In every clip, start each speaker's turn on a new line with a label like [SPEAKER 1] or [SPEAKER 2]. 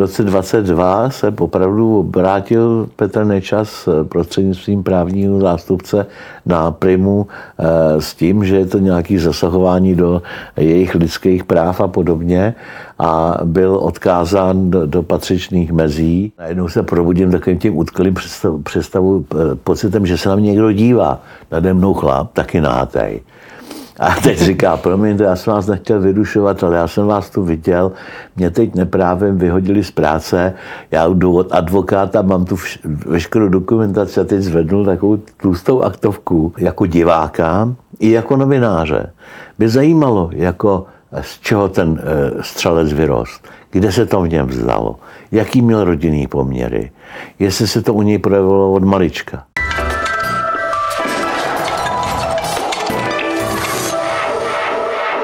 [SPEAKER 1] roce 22 se opravdu obrátil Petr Nečas prostřednictvím právního zástupce na Primu s tím, že je to nějaké zasahování do jejich lidských práv a podobně a byl odkázán do, do patřičných mezí. Najednou se probudím takovým tím utklým představu, představu, pocitem, že se na mě někdo dívá. Nade mnou chlap, taky nátej. A teď říká, promiňte, já jsem vás nechtěl vydušovat, ale já jsem vás tu viděl, mě teď neprávem vyhodili z práce, já jdu od advokáta, mám tu vš- veškerou dokumentaci a teď zvednul takovou tlustou aktovku jako diváka i jako novináře. By zajímalo, jako z čeho ten e, střelec vyrost, kde se to v něm vzdalo, jaký měl rodinný poměry, jestli se to u něj projevilo od malička.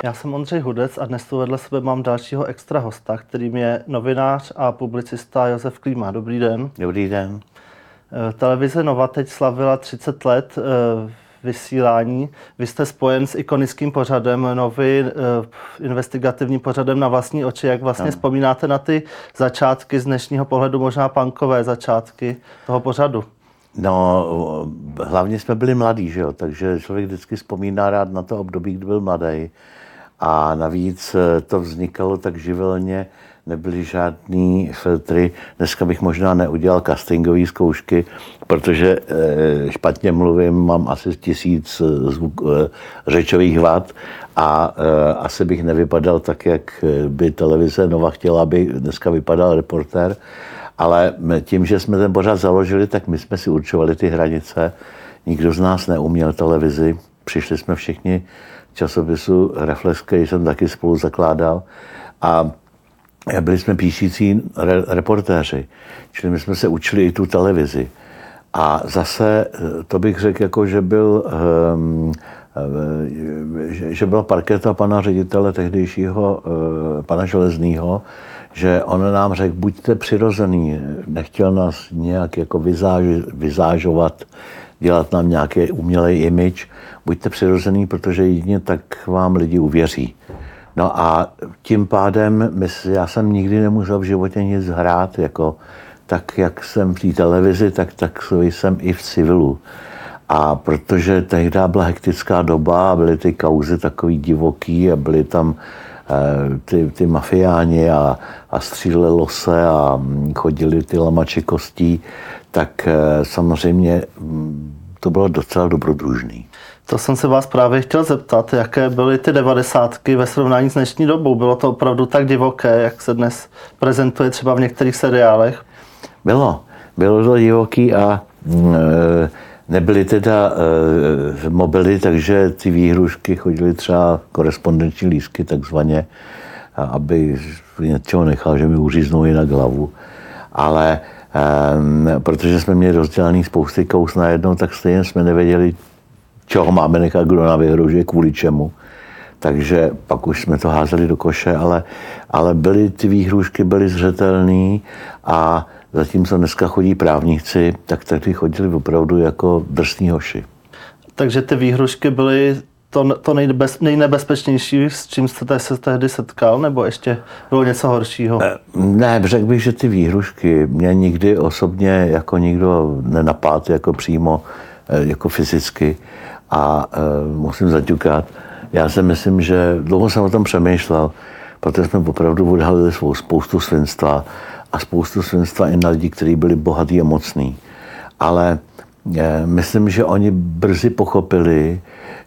[SPEAKER 2] Já jsem Ondřej Hudec a dnes tu vedle sebe mám dalšího extra hosta, kterým je novinář a publicista Josef Klíma. Dobrý den.
[SPEAKER 1] Dobrý den.
[SPEAKER 2] Eh, televize Nova teď slavila 30 let eh, vysílání. Vy jste spojen s ikonickým pořadem, nový eh, investigativním pořadem na vlastní oči. Jak vlastně no. vzpomínáte na ty začátky z dnešního pohledu, možná pankové začátky toho pořadu?
[SPEAKER 1] No, hlavně jsme byli mladí, že jo? takže člověk vždycky vzpomíná rád na to období, kdy byl mladý. A navíc eh, to vznikalo tak živelně, nebyly žádný filtry. Dneska bych možná neudělal castingové zkoušky, protože eh, špatně mluvím, mám asi tisíc eh, zvuk, řečových vad a asi bych nevypadal tak, jak by televize Nova chtěla, aby dneska vypadal reportér. Ale tím, že jsme ten pořád založili, tak my jsme si určovali ty hranice. Nikdo z nás neuměl televizi. Přišli jsme všichni časopisu Reflex, který jsem taky spolu zakládal. A byli jsme píšící re, reportéři, čili my jsme se učili i tu televizi. A zase to bych řekl, jako, že byl um, že byla parketa pana ředitele tehdejšího, eh, pana Železného, že on nám řekl, buďte přirozený, nechtěl nás nějak jako vyzáž, vyzážovat, dělat nám nějaký umělý image, buďte přirozený, protože jedině tak vám lidi uvěří. No a tím pádem já jsem nikdy nemusel v životě nic hrát, jako tak, jak jsem v té televizi, tak, tak jsem i v civilu. A protože tehdy byla hektická doba, byly ty kauzy takový divoký a byly tam ty, ty mafiáni a, a střílelo se a chodili ty lamači kostí, tak eh, samozřejmě mm, to bylo docela dobrodružný.
[SPEAKER 2] To jsem se vás právě chtěl zeptat, jaké byly ty devadesátky ve srovnání s dnešní dobou. Bylo to opravdu tak divoké, jak se dnes prezentuje třeba v některých seriálech?
[SPEAKER 1] Bylo. Bylo to divoký a e, nebyly teda e, mobily, takže ty výhrušky chodily třeba korespondenční lísky takzvaně, aby něčeho nechal, že mi uříznou jinak hlavu. Ale e, protože jsme měli rozdělený spousty kous najednou, tak stejně jsme nevěděli, čeho máme nechat, kdo nám vyhrožuje, kvůli čemu. Takže pak už jsme to házeli do koše, ale, ale byly ty výhrušky byly zřetelné a zatímco dneska chodí právníci, tak tady chodili opravdu jako drsní hoši.
[SPEAKER 2] Takže ty výhrušky byly to, to nejbez, nejnebezpečnější, s čím jste se tehdy setkal, nebo ještě bylo něco horšího? Eh,
[SPEAKER 1] ne, řekl bych, že ty výhrušky mě nikdy osobně jako nikdo nenapad jako přímo eh, jako fyzicky a uh, musím zaťukat. Já si myslím, že dlouho jsem o tom přemýšlel, protože jsme opravdu odhalili svou spoustu svinstva a spoustu svinstva i na lidi, kteří byli bohatí a mocní. Ale eh, myslím, že oni brzy pochopili,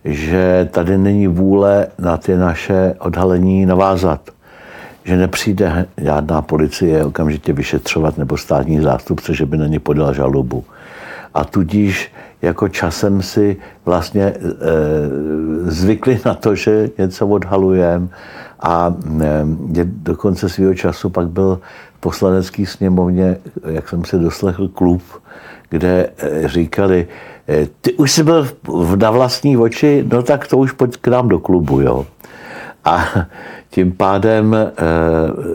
[SPEAKER 1] že tady není vůle na ty naše odhalení navázat. Že nepřijde žádná policie okamžitě vyšetřovat nebo státní zástupce, že by na ně podal žalobu. A tudíž jako časem si vlastně e, zvykli na to, že něco odhalujeme a e, dokonce svého času pak byl poslanecký sněmovně, jak jsem se doslechl, klub, kde e, říkali, e, ty už jsi byl v, na vlastní oči, no tak to už pojď k nám do klubu, jo. A tím pádem e,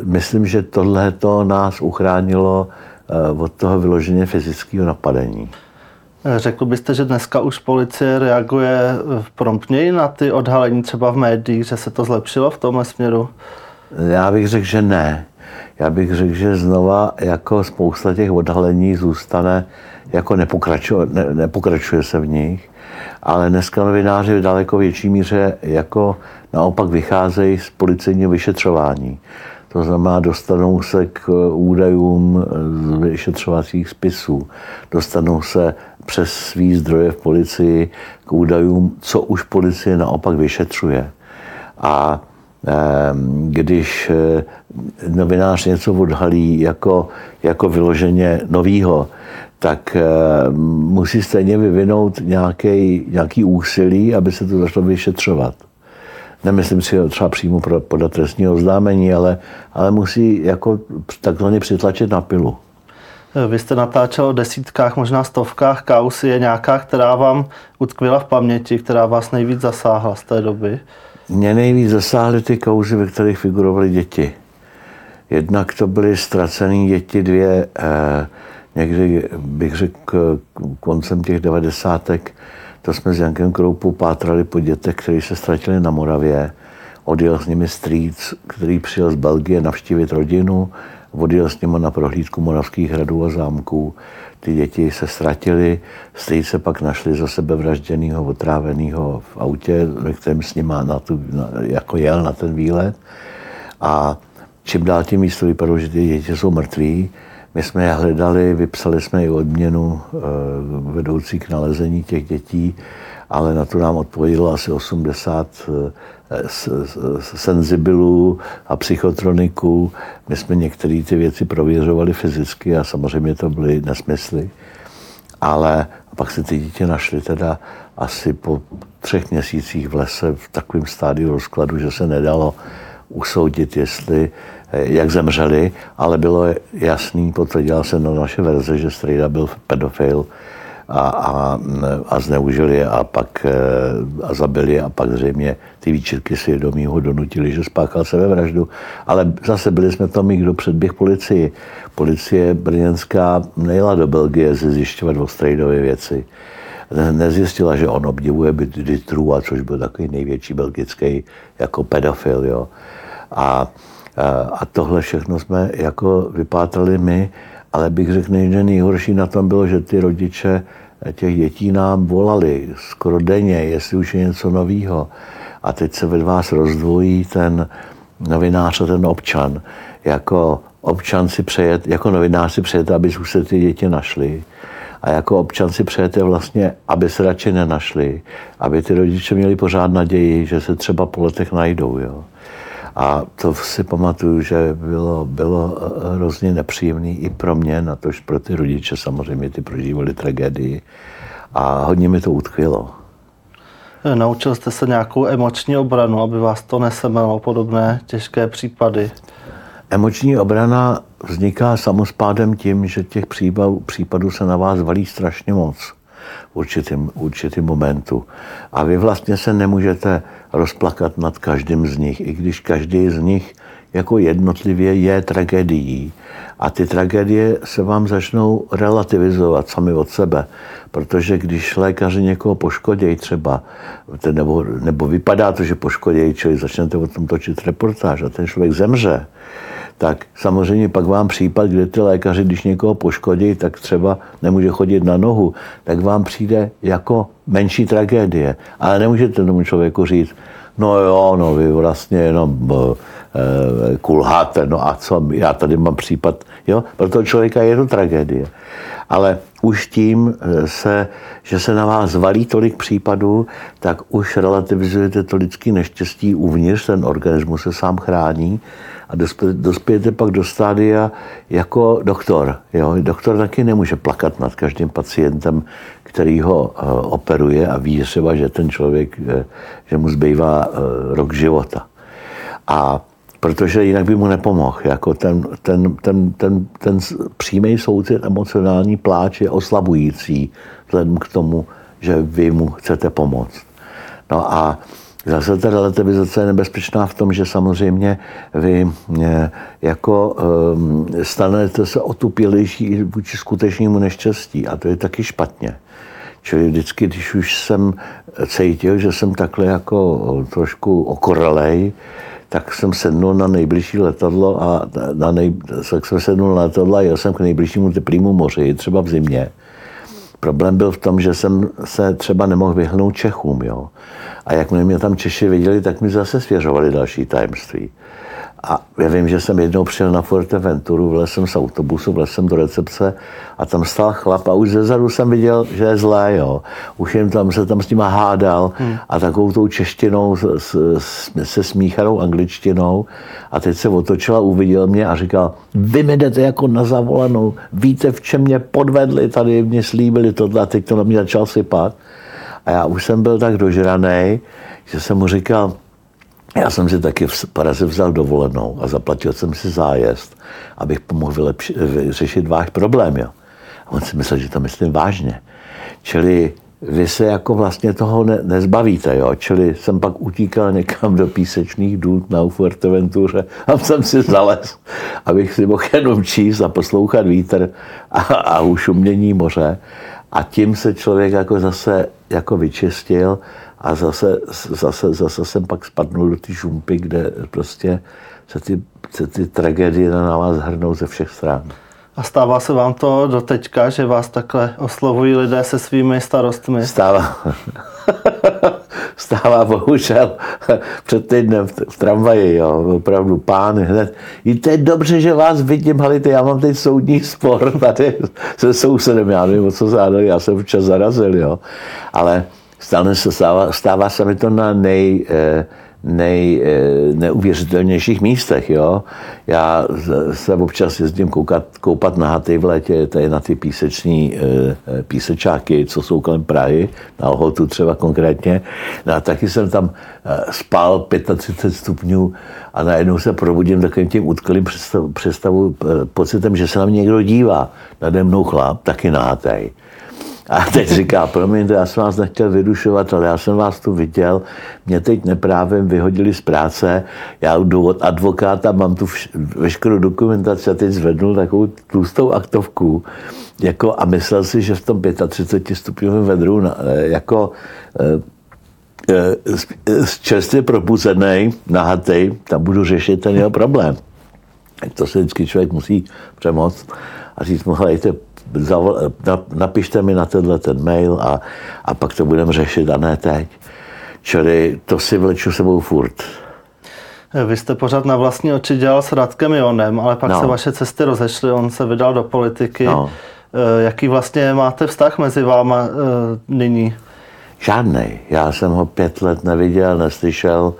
[SPEAKER 1] myslím, že tohle to nás uchránilo e, od toho vyloženě fyzického napadení.
[SPEAKER 2] Řekl byste, že dneska už policie reaguje promptněji na ty odhalení třeba v médiích, že se to zlepšilo v tomhle směru?
[SPEAKER 1] Já bych řekl, že ne. Já bych řekl, že znova jako spousta těch odhalení zůstane, jako nepokračuje, ne, nepokračuje se v nich, ale dneska novináři v daleko větší míře jako naopak vycházejí z policejního vyšetřování. To znamená, dostanou se k údajům z vyšetřovacích spisů, dostanou se přes svý zdroje v policii k údajům, co už policie naopak vyšetřuje. A když eh, novinář něco odhalí jako, jako vyloženě novýho, tak ehm, musí stejně vyvinout nějaký, nějaký úsilí, aby se to začalo vyšetřovat nemyslím si třeba přímo podat trestního oznámení, ale, ale musí jako takzvaně přitlačit na pilu.
[SPEAKER 2] Vy jste natáčel o desítkách, možná stovkách kaus. Je nějaká, která vám utkvila v paměti, která vás nejvíc zasáhla z té doby?
[SPEAKER 1] Mě nejvíc zasáhly ty kauzy, ve kterých figurovaly děti. Jednak to byly ztracené děti, dvě, eh, někdy bych řekl koncem těch devadesátek, to jsme s Jankem Kroupou pátrali po dětech, kteří se ztratili na Moravě. Odjel s nimi strýc, který přijel z Belgie navštívit rodinu, odjel s nimi na prohlídku moravských hradů a zámků. Ty děti se ztratily, strýc se pak našli za sebe vražděného, otráveného v autě, ve kterém s nimi na tu, na, jako jel na ten výlet. A čím dál tím místo vypadalo, že ty děti jsou mrtví, my jsme je hledali, vypsali jsme i odměnu eh, vedoucí k nalezení těch dětí, ale na to nám odpovědělo asi 80 eh, senzibilů a psychotroniků. My jsme některé ty věci prověřovali fyzicky a samozřejmě to byly nesmysly. Ale pak se ty děti našly teda asi po třech měsících v lese v takovém stádiu rozkladu, že se nedalo usoudit, jestli jak zemřeli, ale bylo jasný, potvrdila se na naše verze, že Strejda byl pedofil a, a, a zneužil je a pak e, a zabili je a pak zřejmě ty výčitky svědomí ho donutili, že spáchal sebevraždu. Ale zase byli jsme tam i kdo předběh policii. Policie brněnská nejela do Belgie zjišťovat o Strejdově věci. Nezjistila, že on obdivuje Ditrua, což byl takový největší belgický jako pedofil. Jo. A a tohle všechno jsme jako vypátrali my, ale bych řekl, že nejhorší na tom bylo, že ty rodiče těch dětí nám volali skoro denně, jestli už je něco nového. A teď se ve vás rozdvojí ten novinář a ten občan. Jako občan si přejet, jako novinář si přejete, aby už se ty děti našly. A jako občan si přejete vlastně, aby se radši nenašli, aby ty rodiče měli pořád naději, že se třeba po letech najdou. Jo. A to si pamatuju, že bylo, bylo eh, hrozně nepříjemné i pro mě, na tož pro ty rodiče samozřejmě ty prožívali tragédii. A hodně mi to utkvělo.
[SPEAKER 2] Eh, naučil jste se nějakou emoční obranu, aby vás to nesemelo podobné těžké případy?
[SPEAKER 1] Emoční obrana vzniká samospádem tím, že těch případů, případů se na vás valí strašně moc v určitém, určitém momentu. A vy vlastně se nemůžete rozplakat nad každým z nich, i když každý z nich jako jednotlivě je tragédií. A ty tragédie se vám začnou relativizovat sami od sebe, protože když lékaři někoho poškodějí třeba, nebo, nebo vypadá to, že poškodějí, čili začnete o tom točit reportáž a ten člověk zemře, tak samozřejmě pak vám případ, kde ty lékaři, když někoho poškodí, tak třeba nemůže chodit na nohu, tak vám přijde jako menší tragédie. Ale nemůžete tomu člověku říct, no jo, no vy vlastně jenom e, kulháte, no a co, já tady mám případ, jo, pro toho člověka je to tragédie. Ale už tím, eh, se, že se na vás valí tolik případů, tak už relativizujete to lidský neštěstí uvnitř, ten organismus se sám chrání a dospějete pak do stádia jako doktor. Jo? Doktor taky nemůže plakat nad každým pacientem, který ho eh, operuje a ví třeba, že ten člověk, eh, že mu zbývá eh, rok života. A protože jinak by mu nepomohl. Jako ten, ten, ten, ten, ten přímý soucit, emocionální pláč je oslabující vzhledem k tomu, že vy mu chcete pomoct. No a Zase ta relativizace je nebezpečná v tom, že samozřejmě vy eh, jako eh, stanete se otupělejší vůči skutečnému neštěstí a to je taky špatně. Čili vždycky, když už jsem cítil, že jsem takhle jako trošku okorelej, tak jsem sednul na nejbližší letadlo a na nej, tak jsem sednul na letadlo a jel jsem k nejbližšímu teplýmu moři, třeba v zimě. Problém byl v tom, že jsem se třeba nemohl vyhnout Čechům. Jo? A jak mě tam Češi viděli, tak mi zase svěřovali další tajemství. A já vím, že jsem jednou přijel na Fuerteventuru, vlez jsem z autobusu, vlez jsem do recepce a tam stál chlap a už ze zadu jsem viděl, že je zlé, jo. Už jen tam se tam s nima hádal hmm. a takovou tou češtinou se smíchanou angličtinou a teď se otočila, uviděl mě a říkal, vy mi jdete jako na zavolanou, víte, v čem mě podvedli, tady mě slíbili tohle a teď to na mě začal sypat. A já už jsem byl tak dožraný, že jsem mu říkal, já jsem si taky v Praze vzal dovolenou a zaplatil jsem si zájezd, abych pomohl vylepši, vyřešit váš problém. Jo. A on si myslel, že to myslím vážně. Čili vy se jako vlastně toho ne, nezbavíte, jo? čili jsem pak utíkal někam do písečných důl na Fuerteventuře a jsem si zalez, abych si mohl jenom číst a poslouchat vítr a, a ušumění moře. A tím se člověk jako zase jako vyčistil a zase, zase, zase jsem pak spadnul do ty žumpy, kde prostě se ty, se ty tragédie na vás hrnou ze všech stran.
[SPEAKER 2] A stává se vám to do teďka, že vás takhle oslovují lidé se svými starostmi?
[SPEAKER 1] Stává. Stává bohužel před týdnem v, v tramvaji, jo, opravdu pán hned. I to je dobře, že vás vidím, halite, já mám teď soudní spor tady se sousedem, já nevím, o co zádali, já jsem včas zarazil, jo. Ale stále se stává, stává se mi to na nej, eh, nej, eh, neuvěřitelnějších místech. Jo? Já se občas jezdím koukat, koupat na haty v létě, je na ty píseční eh, písečáky, co jsou kolem Prahy, na Ohotu třeba konkrétně. No a taky jsem tam spal 35 stupňů a najednou se probudím takovým tím utklým představu, představu pocitem, že se na mě někdo dívá. Nade mnou chlap, taky nátej. A teď říká, promiňte, já jsem vás nechtěl vydušovat, ale já jsem vás tu viděl, mě teď neprávem vyhodili z práce, já jdu od advokáta, mám tu veškerou dokumentaci a teď zvednul takovou tlustou aktovku. Jako, a myslel si, že v tom 35 stupňovém vedru jako e, e, čerstvě propucený, nahatej, tam budu řešit ten jeho problém. To se vždycky člověk musí přemoct a říct mu, hledajte, napište mi na tenhle ten mail a, a pak to budeme řešit a ne teď. Čili to si vleču sebou furt.
[SPEAKER 2] Vy jste pořád na vlastní oči dělal s Radkem Jonem, ale pak no. se vaše cesty rozešly, on se vydal do politiky. No. Eh, jaký vlastně máte vztah mezi váma uh, nyní?
[SPEAKER 1] Žádný. Já jsem ho pět let neviděl, neslyšel.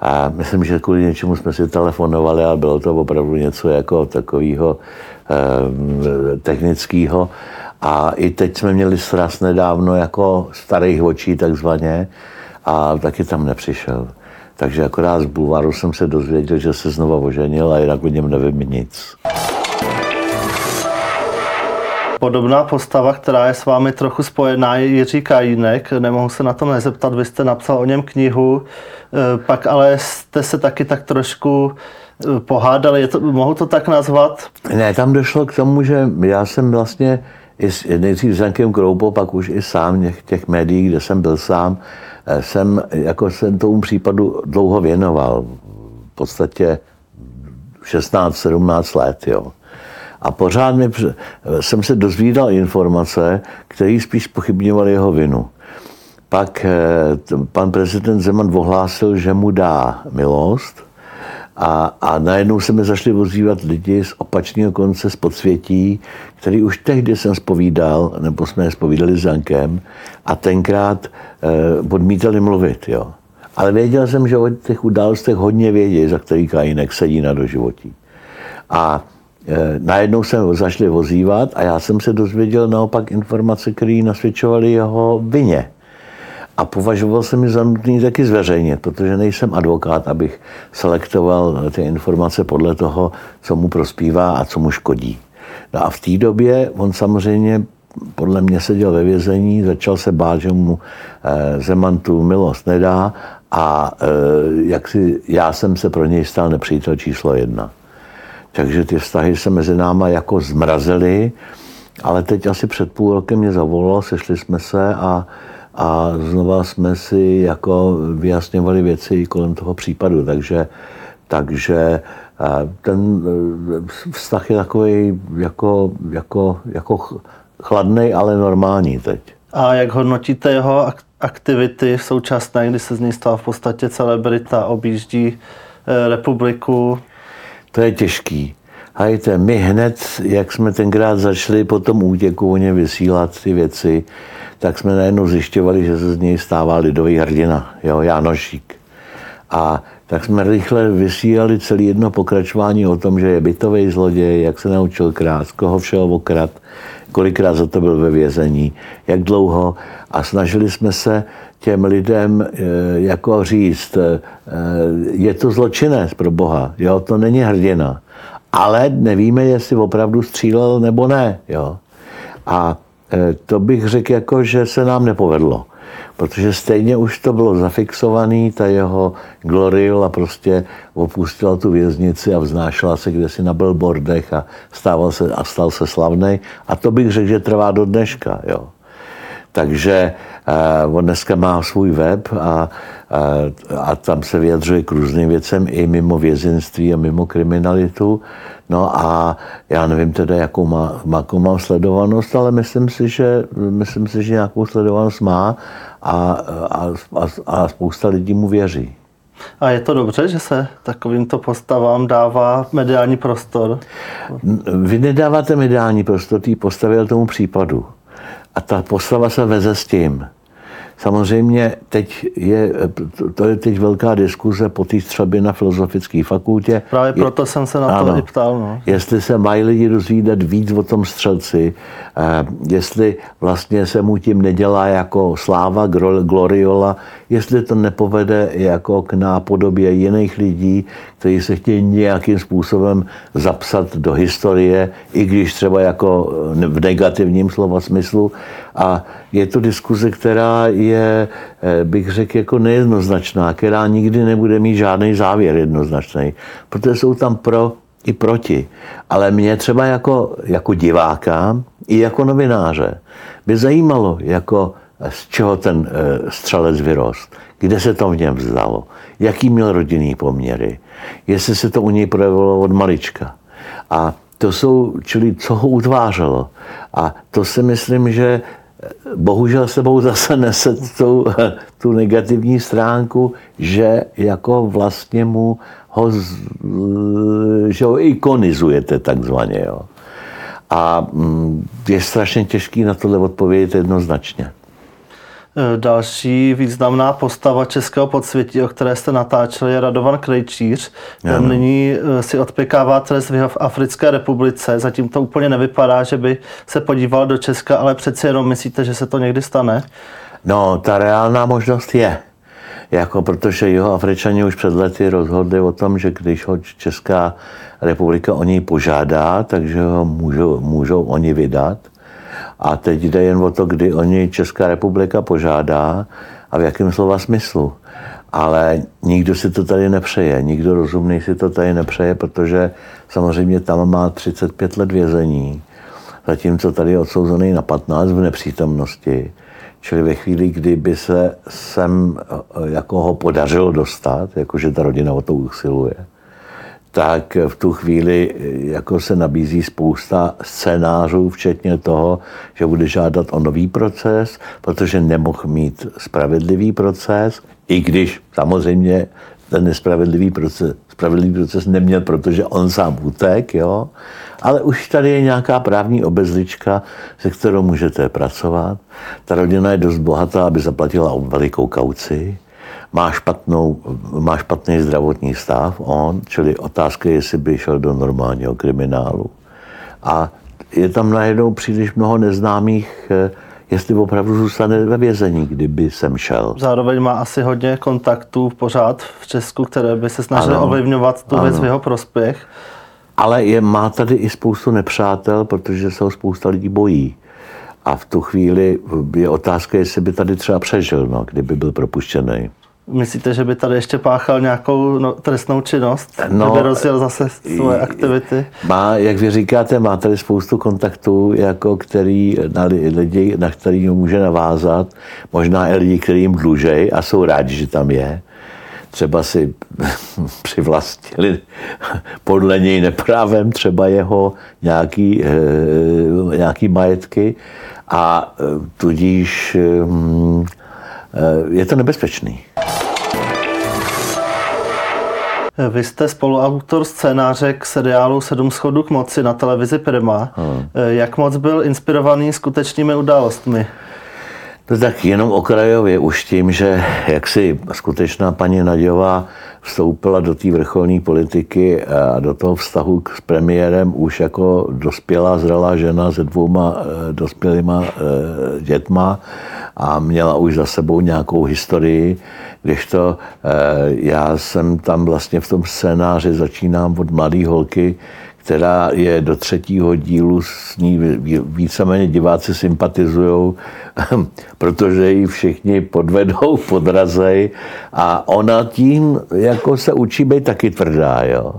[SPEAKER 1] A myslím, že kvůli něčemu jsme si telefonovali a bylo to opravdu něco jako takového eh, technického. A i teď jsme měli sraz nedávno jako starých očí takzvaně a taky tam nepřišel. Takže akorát z bulváru jsem se dozvěděl, že se znova oženil a jinak o něm nevím nic
[SPEAKER 2] podobná postava, která je s vámi trochu spojená, je Jiří Kajínek. Nemohu se na to nezeptat, vy jste napsal o něm knihu, eh, pak ale jste se taky tak trošku eh, pohádali, je to, mohu to tak nazvat?
[SPEAKER 1] Ne, tam došlo k tomu, že já jsem vlastně i s, nejdřív s Jankem pak už i sám těch, těch médií, kde jsem byl sám, eh, jsem, jako jsem tomu případu dlouho věnoval. V podstatě 16-17 let, jo. A pořád mi, jsem se dozvídal informace, které spíš pochybňovaly jeho vinu. Pak eh, pan prezident Zeman ohlásil, že mu dá milost a, a najednou se mi zašli ozývat lidi z opačného konce z podsvětí, který už tehdy jsem spovídal, nebo jsme je spovídali s Jankem a tenkrát eh, odmítali mluvit. Jo. Ale věděl jsem, že o těch událostech hodně vědí, za který Kajinek sedí na doživotí. A Eh, najednou se zašli ozývat a já jsem se dozvěděl naopak informace, které nasvědčovaly jeho vině. A považoval jsem mi za nutný taky zveřejnit, protože nejsem advokát, abych selektoval ty informace podle toho, co mu prospívá a co mu škodí. No a v té době on samozřejmě podle mě seděl ve vězení, začal se bát, že mu eh, Zeman tu milost nedá a eh, jak si, já jsem se pro něj stal nepřítel číslo jedna. Takže ty vztahy se mezi náma jako zmrazily, ale teď asi před půl rokem mě zavolal, sešli jsme se a a znova jsme si jako vyjasňovali věci kolem toho případu, takže, takže ten vztah je takový jako, jako, jako chladný, ale normální teď.
[SPEAKER 2] A jak hodnotíte jeho aktivity v současné, kdy se z něj stala v podstatě celebrita, objíždí eh, republiku?
[SPEAKER 1] To je těžký. Hajte, my hned, jak jsme tenkrát začali po tom útěku o ně vysílat ty věci, tak jsme najednou zjišťovali, že se z něj stává lidový hrdina, jo, Janošík. A tak jsme rychle vysílali celý jedno pokračování o tom, že je bytový zloděj, jak se naučil krát, koho všeho okrad, kolikrát za to byl ve vězení, jak dlouho. A snažili jsme se těm lidem eh, jako říct, eh, je to zločinec pro Boha, jo, to není hrdina. Ale nevíme, jestli opravdu střílel nebo ne. Jo. A eh, to bych řekl, jako, že se nám nepovedlo protože stejně už to bylo zafixovaný, ta jeho gloriola prostě opustila tu věznici a vznášela se kdesi na billboardech a, stával se, a stal se slavný. A to bych řekl, že trvá do dneška. Jo. Takže uh, on dneska má svůj web a, uh, a tam se vyjadřuje k různým věcem i mimo vězinství a mimo kriminalitu. No a já nevím teda, jakou má, jakou má sledovanost, ale myslím si, že, myslím si, že nějakou sledovanost má a, a, a, a spousta lidí mu věří.
[SPEAKER 2] A je to dobře, že se takovýmto postavám dává mediální prostor?
[SPEAKER 1] Vy nedáváte mediální prostor té postavě tomu případu. A ta postava se veze s tím. Samozřejmě teď je, to je teď velká diskuze po té střelbě na filozofické fakultě.
[SPEAKER 2] Právě proto je, jsem se na ano, to i ptal. No.
[SPEAKER 1] Jestli se mají lidi dozvídat víc o tom střelci, eh, jestli vlastně se mu tím nedělá jako sláva, gloriola, jestli to nepovede jako k nápodobě jiných lidí, kteří se chtějí nějakým způsobem zapsat do historie, i když třeba jako v negativním slova smyslu. A je to diskuze, která je, eh, bych řekl, jako nejednoznačná, která nikdy nebude mít žádný závěr jednoznačný, protože jsou tam pro i proti. Ale mě třeba jako, jako diváka i jako novináře by zajímalo, jako z čeho ten eh, střelec vyrost, kde se to v něm vzdalo, jaký měl rodinný poměry, jestli se to u něj projevilo od malička. A to jsou, čili co ho utvářelo. A to si myslím, že bohužel sebou zase nese tu, tu negativní stránku, že jako vlastně mu ho, že ho ikonizujete takzvaně. Jo. A mm, je strašně těžký na tohle odpovědět jednoznačně.
[SPEAKER 2] E, další významná postava českého podsvětí, o které jste natáčeli, je Radovan Krejčíř. Ten nyní e, si odpěkává trest v Africké republice. Zatím to úplně nevypadá, že by se podíval do Česka, ale přeci jenom myslíte, že se to někdy stane?
[SPEAKER 1] No, ta reálná možnost je. Jako protože jeho Afričani už před lety rozhodli o tom, že když ho Česká republika o něj požádá, takže ho můžou, můžou oni vydat. A teď jde jen o to, kdy oni Česká republika požádá a v jakém slova smyslu. Ale nikdo si to tady nepřeje, nikdo rozumný si to tady nepřeje, protože samozřejmě tam má 35 let vězení, zatímco tady je odsouzený na 15 v nepřítomnosti. Čili ve chvíli, kdy by se sem jako ho podařilo dostat, jakože ta rodina o to usiluje, tak v tu chvíli jako se nabízí spousta scénářů, včetně toho, že bude žádat o nový proces, protože nemohl mít spravedlivý proces, i když samozřejmě ten nespravedlivý proces, spravedlivý proces neměl, protože on sám utek, jo. Ale už tady je nějaká právní obezlička, se kterou můžete pracovat. Ta rodina je dost bohatá, aby zaplatila velikou kauci má, špatnou, má špatný zdravotní stav, on, čili otázka je, jestli by šel do normálního kriminálu. A je tam najednou příliš mnoho neznámých, eh, jestli opravdu zůstane ve vězení, kdyby sem šel.
[SPEAKER 2] Zároveň má asi hodně kontaktů pořád v Česku, které by se snažily ovlivňovat tu ano. věc v jeho prospěch.
[SPEAKER 1] Ale je, má tady i spoustu nepřátel, protože se ho spousta lidí bojí. A v tu chvíli je otázka, jestli by tady třeba přežil, no, kdyby byl propuštěný.
[SPEAKER 2] Myslíte, že by tady ještě páchal nějakou no, trestnou činnost?
[SPEAKER 1] No,
[SPEAKER 2] Kdyby rozjel zase svoje aktivity?
[SPEAKER 1] Má, jak vy říkáte, má tady spoustu kontaktů, jako který, na lidi, na který může navázat. Možná i lidi, kteří jim dlužej a jsou rádi, že tam je. Třeba si přivlastnili podle něj neprávem třeba jeho nějaký, eh, nějaký majetky a eh, tudíž hm, je to nebezpečný.
[SPEAKER 2] Vy jste spoluautor scénáře k seriálu Sedm schodů k moci na televizi Prima. Hmm. Jak moc byl inspirovaný skutečnými událostmi?
[SPEAKER 1] To tak jenom okrajově už tím, že jak si skutečná paní Nadějová vstoupila do té vrcholní politiky a do toho vztahu s premiérem už jako dospělá zralá žena se dvouma eh, dospělýma eh, dětma a měla už za sebou nějakou historii, kdežto eh, já jsem tam vlastně v tom scénáři začínám od mladé holky, která je do třetího dílu, s ní víceméně diváci sympatizují, protože ji všichni podvedou, podrazej a ona tím jako se učí být taky tvrdá. Jo?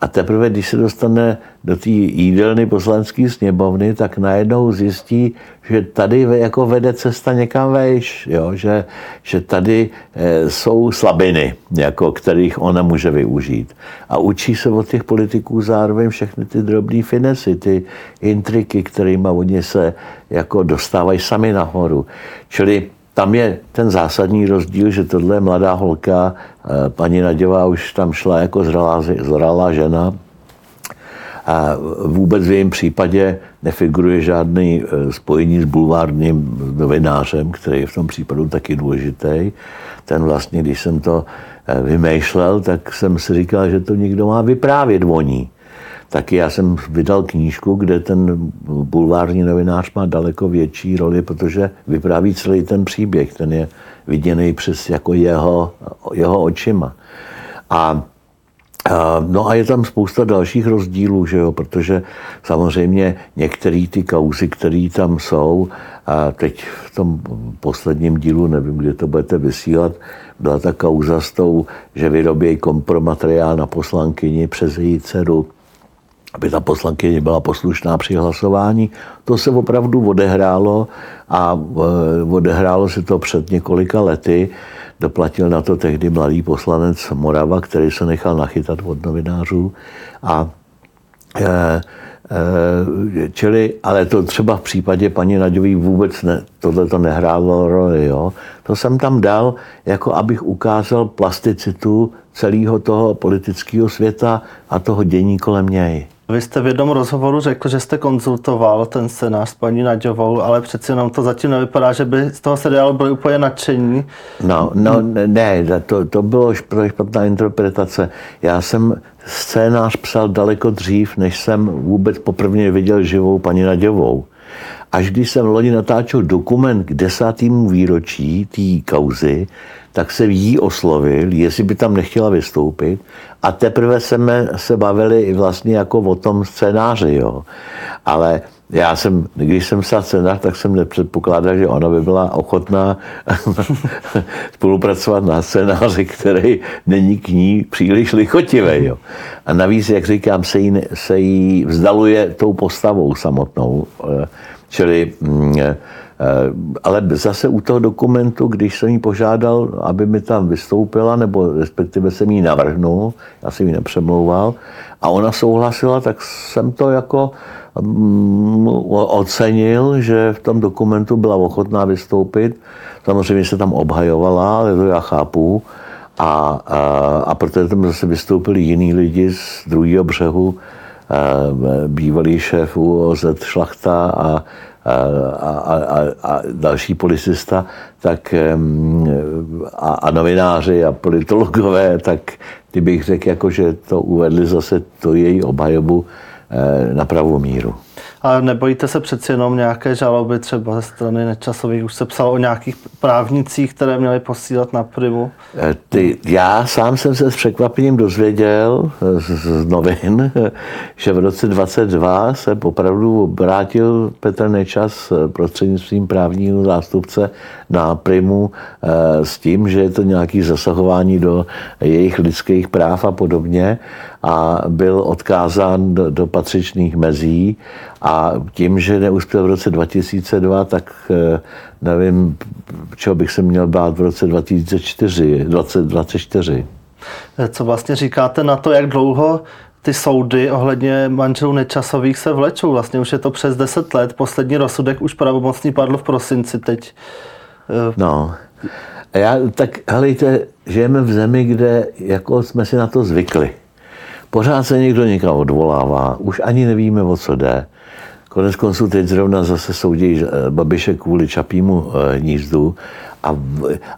[SPEAKER 1] A teprve, když se dostane do té jídelny poslanecké sněmovny, tak najednou zjistí, že tady jako vede cesta někam vejš, jo? Že, že tady e, jsou slabiny, jako kterých ona může využít. A učí se od těch politiků zároveň všechny ty drobné finesy, ty intriky, kterými oni se jako dostávají sami nahoru. Čili tam je ten zásadní rozdíl, že tohle je mladá holka, eh, paní Naděvá už tam šla jako zralá, zralá žena, a vůbec v jejím případě nefiguruje žádný eh, spojení s bulvárním novinářem, který je v tom případu taky důležitý. Ten vlastně, když jsem to eh, vymýšlel, tak jsem si říkal, že to někdo má vyprávět o ní taky já jsem vydal knížku, kde ten bulvární novinář má daleko větší roli, protože vypráví celý ten příběh. Ten je viděný přes jako jeho, jeho očima. A No a je tam spousta dalších rozdílů, že jo? protože samozřejmě některé ty kauzy, které tam jsou, a teď v tom posledním dílu, nevím, kde to budete vysílat, byla ta kauza s tou, že vyrobějí kompromateriál na poslankyni přes její dceru aby ta poslankyně byla poslušná při hlasování. To se opravdu odehrálo a e, odehrálo se to před několika lety. Doplatil na to tehdy mladý poslanec Morava, který se nechal nachytat od novinářů. A e, e, čili, ale to třeba v případě paní Naďový vůbec ne, tohle to nehrálo roli. Jo? To jsem tam dal, jako abych ukázal plasticitu celého toho politického světa a toho dění kolem něj.
[SPEAKER 2] Vy jste v jednom rozhovoru řekl, že jste konzultoval ten scénář s paní Naďovou, ale přeci jenom to zatím nevypadá, že by z toho seriálu byli úplně nadšení.
[SPEAKER 1] No, no ne, to, to bylo špatná interpretace. Já jsem scénář psal daleko dřív, než jsem vůbec poprvé viděl živou paní Naďovou. Až když jsem loni natáčel dokument k desátému výročí té kauzy, tak se jí oslovil, jestli by tam nechtěla vystoupit. A teprve jsme se bavili vlastně jako o tom scénáři. Jo. Ale já jsem, když jsem psal scénář, tak jsem nepředpokládal, že ona by byla ochotná spolupracovat na scénáři, který není k ní příliš lichotivý. Jo. A navíc, jak říkám, se jí, se jí vzdaluje tou postavou samotnou. Eh, čili mm, Eh, ale zase u toho dokumentu, když jsem jí požádal, aby mi tam vystoupila, nebo respektive jsem jí navrhnul, já jsem jí nepřemlouval, a ona souhlasila, tak jsem to jako ocenil, že v tom dokumentu byla ochotná vystoupit. Samozřejmě se tam obhajovala, ale to já chápu. A, a, a protože tam zase vystoupili jiní lidi z druhého břehu, eh, bývalý šéf UOZ Šlachta a a, a, a další policista, tak a, a novináři a politologové, tak ty bych řekl, jako, že to uvedli zase to její obhajobu na pravou míru.
[SPEAKER 2] A nebojíte se přeci jenom nějaké žaloby třeba ze strany Nečasových? Už se psalo o nějakých právnicích, které měly posílat na primu?
[SPEAKER 1] Eh, ty, já sám jsem se s překvapením dozvěděl z, z novin, že v roce 22 se opravdu obrátil Petr Nečas prostřednictvím právního zástupce na primu eh, s tím, že je to nějaké zasahování do jejich lidských práv a podobně a byl odkázán do, do patřičných mezí a tím, že neuspěl v roce 2002, tak eh, nevím, čeho bych se měl bát v roce 2004. 2024.
[SPEAKER 2] Co vlastně říkáte na to, jak dlouho ty soudy ohledně manželů Nečasových se vlečou? Vlastně už je to přes 10 let. Poslední rozsudek už pravomocný padl v prosinci teď.
[SPEAKER 1] Eh, no, já, tak helejte, žijeme v zemi, kde jako jsme si na to zvykli. Pořád se někdo někam odvolává, už ani nevíme, o co jde. Konec konců teď zrovna zase soudí eh, Babiše kvůli čapímu eh, hnízdu a,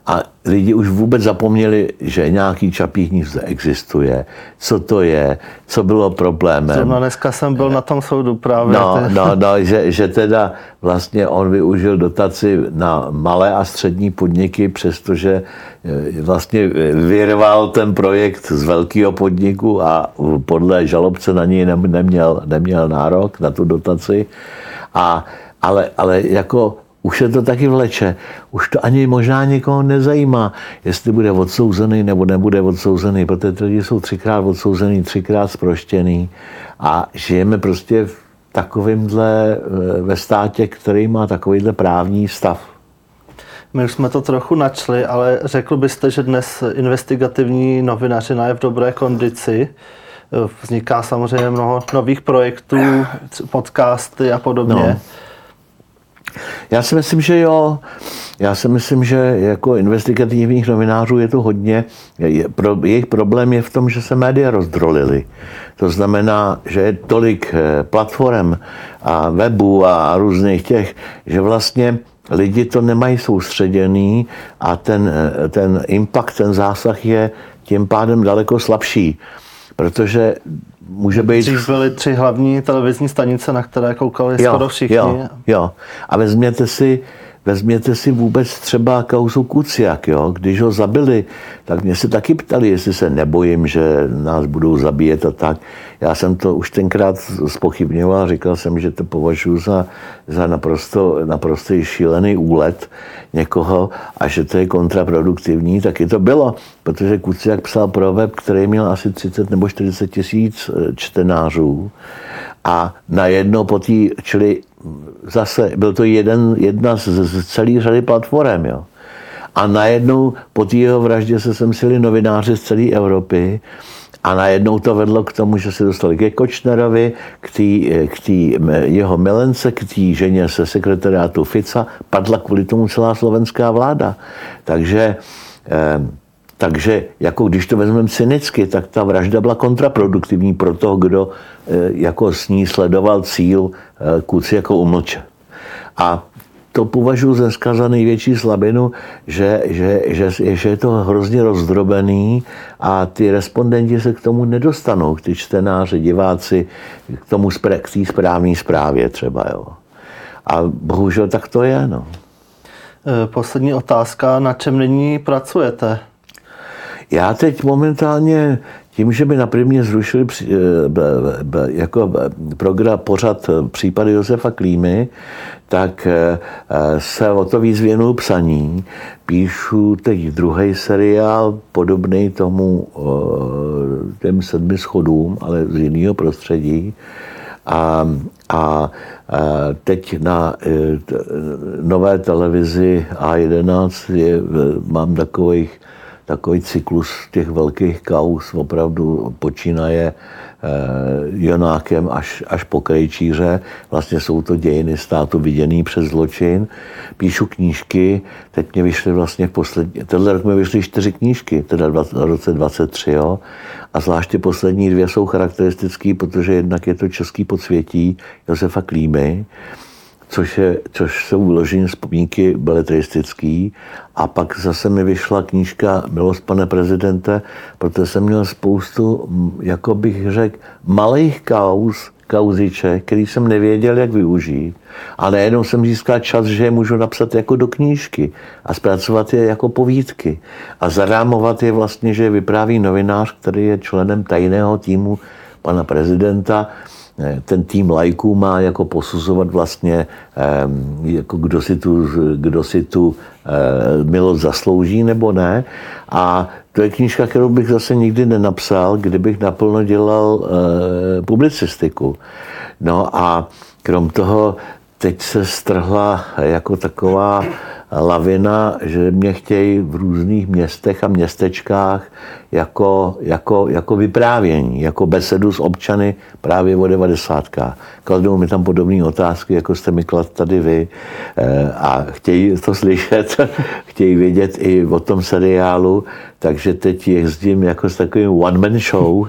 [SPEAKER 1] a lidi už vůbec zapomněli, že nějaký čapí hnízdo existuje, co to je, co bylo problémem.
[SPEAKER 2] Zrovna dneska jsem byl na tom soudu právě.
[SPEAKER 1] No, no, no že, že teda vlastně on využil dotaci na malé a střední podniky, přestože eh, vlastně vyrval ten projekt z velkého podniku a podle žalobce na něj neměl, neměl nárok na tu dotaci. A, ale, ale jako už se to taky vleče. Už to ani možná někoho nezajímá, jestli bude odsouzený nebo nebude odsouzený, protože ty lidi jsou třikrát odsouzený, třikrát zproštěný a žijeme prostě v takovýmhle, eh, ve státě, který má takovýhle právní stav.
[SPEAKER 2] My už jsme to trochu načli, ale řekl byste, že dnes investigativní novinařina je v dobré kondici. Vzniká samozřejmě mnoho nových projektů, podcasty a podobně. No.
[SPEAKER 1] Já si myslím, že jo. Já si myslím, že jako investigativních novinářů je to hodně. Je, pro, jejich problém je v tom, že se média rozdrolily. To znamená, že je tolik eh, platform a webů a různých těch, že vlastně lidi to nemají soustředěný a ten, eh, ten impact, ten zásah je tím pádem daleko slabší. Protože může být...
[SPEAKER 2] Dřív byly tři hlavní televizní stanice, na které koukali jo, skoro všichni.
[SPEAKER 1] Jo, jo. A vezměte si, vezměte si vůbec třeba kauzu Kuciak, jo? když ho zabili, tak mě se taky ptali, jestli se nebojím, že nás budou zabíjet a tak. Já jsem to už tenkrát spochybňoval, říkal jsem, že to považuji za, za naprosto, naprosto šílený úlet někoho a že to je kontraproduktivní, taky to bylo, protože Kuciak psal pro web, který měl asi 30 nebo 40 tisíc eh, čtenářů a najednou po té, čili zase byl to jeden, jedna z, z celé řady platform, jo. A najednou po té jeho vraždě se sem sili novináři z celé Evropy a najednou to vedlo k tomu, že se dostali ke Kočnerovi, k, tý, k tý jeho milence, k té ženě se sekretariátu Fica. Padla kvůli tomu celá slovenská vláda. Takže eh, takže jako když to vezmeme cynicky, tak ta vražda byla kontraproduktivní pro toho, kdo eh, jako s ní sledoval cíl eh, kuci jako umlče. A to považuji dneska za největší slabinu, že, že, že, že je to hrozně rozdrobený a ty respondenti se k tomu nedostanou, ty čtenáři, diváci, k tomu k té správné zprávě třeba. Jo. A bohužel tak to je. No.
[SPEAKER 2] Eh, poslední otázka, na čem nyní pracujete?
[SPEAKER 1] Já teď momentálně tím, že by na prvně zrušili eh, jako program pořad eh, případy Josefa Klímy, tak eh, se o to víc věnuju psaní. Píšu teď druhý seriál, podobný tomu těm sedmi schodům, ale z jiného prostředí. A, a teď na nové televizi A11 je, mám takových takový cyklus těch velkých kaus opravdu počínaje eh, Jonákem až, až po Krejčíře. Vlastně jsou to dějiny státu viděný přes zločin. Píšu knížky, teď mě vyšly vlastně v poslední, tenhle rok mi vyšly čtyři knížky, teda v roce 23, jo. A zvláště poslední dvě jsou charakteristické, protože jednak je to Český podsvětí Josefa Klímy, což, je, což jsou vyloženě vzpomínky beletristický. A pak zase mi vyšla knížka Milost pane prezidente, protože jsem měl spoustu, jako bych řekl, malých kauz, kauziček, který jsem nevěděl, jak využít. A najednou jsem získal čas, že je můžu napsat jako do knížky a zpracovat je jako povídky. A zarámovat je vlastně, že vypráví novinář, který je členem tajného týmu pana prezidenta, ten tým lajků má jako posuzovat vlastně, jako kdo si tu, kdo si tu milost zaslouží nebo ne. A to je knížka, kterou bych zase nikdy nenapsal, kdybych naplno dělal publicistiku. No a krom toho teď se strhla jako taková lavina, že mě chtějí v různých městech a městečkách jako, jako, jako vyprávění, jako besedu s občany právě o devadesátkách. Kladou mi tam podobné otázky, jako jste mi klad tady vy eh, a chtějí to slyšet, chtějí vědět i o tom seriálu, takže teď jezdím jako s takovým one-man show,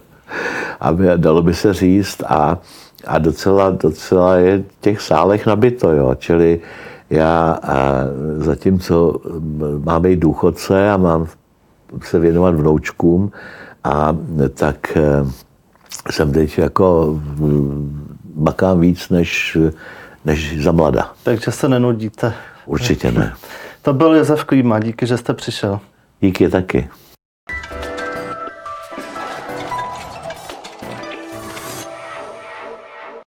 [SPEAKER 1] aby dalo by se říct a, a docela, docela je v těch sálech nabito, jo, čili já a zatímco mám být důchodce a mám se věnovat vnoučkům, a tak eh, jsem teď jako makám víc než, než za mlada.
[SPEAKER 2] Takže se nenudíte.
[SPEAKER 1] Určitě ne.
[SPEAKER 2] To byl Josef Klíma, díky, že jste přišel.
[SPEAKER 1] Díky taky.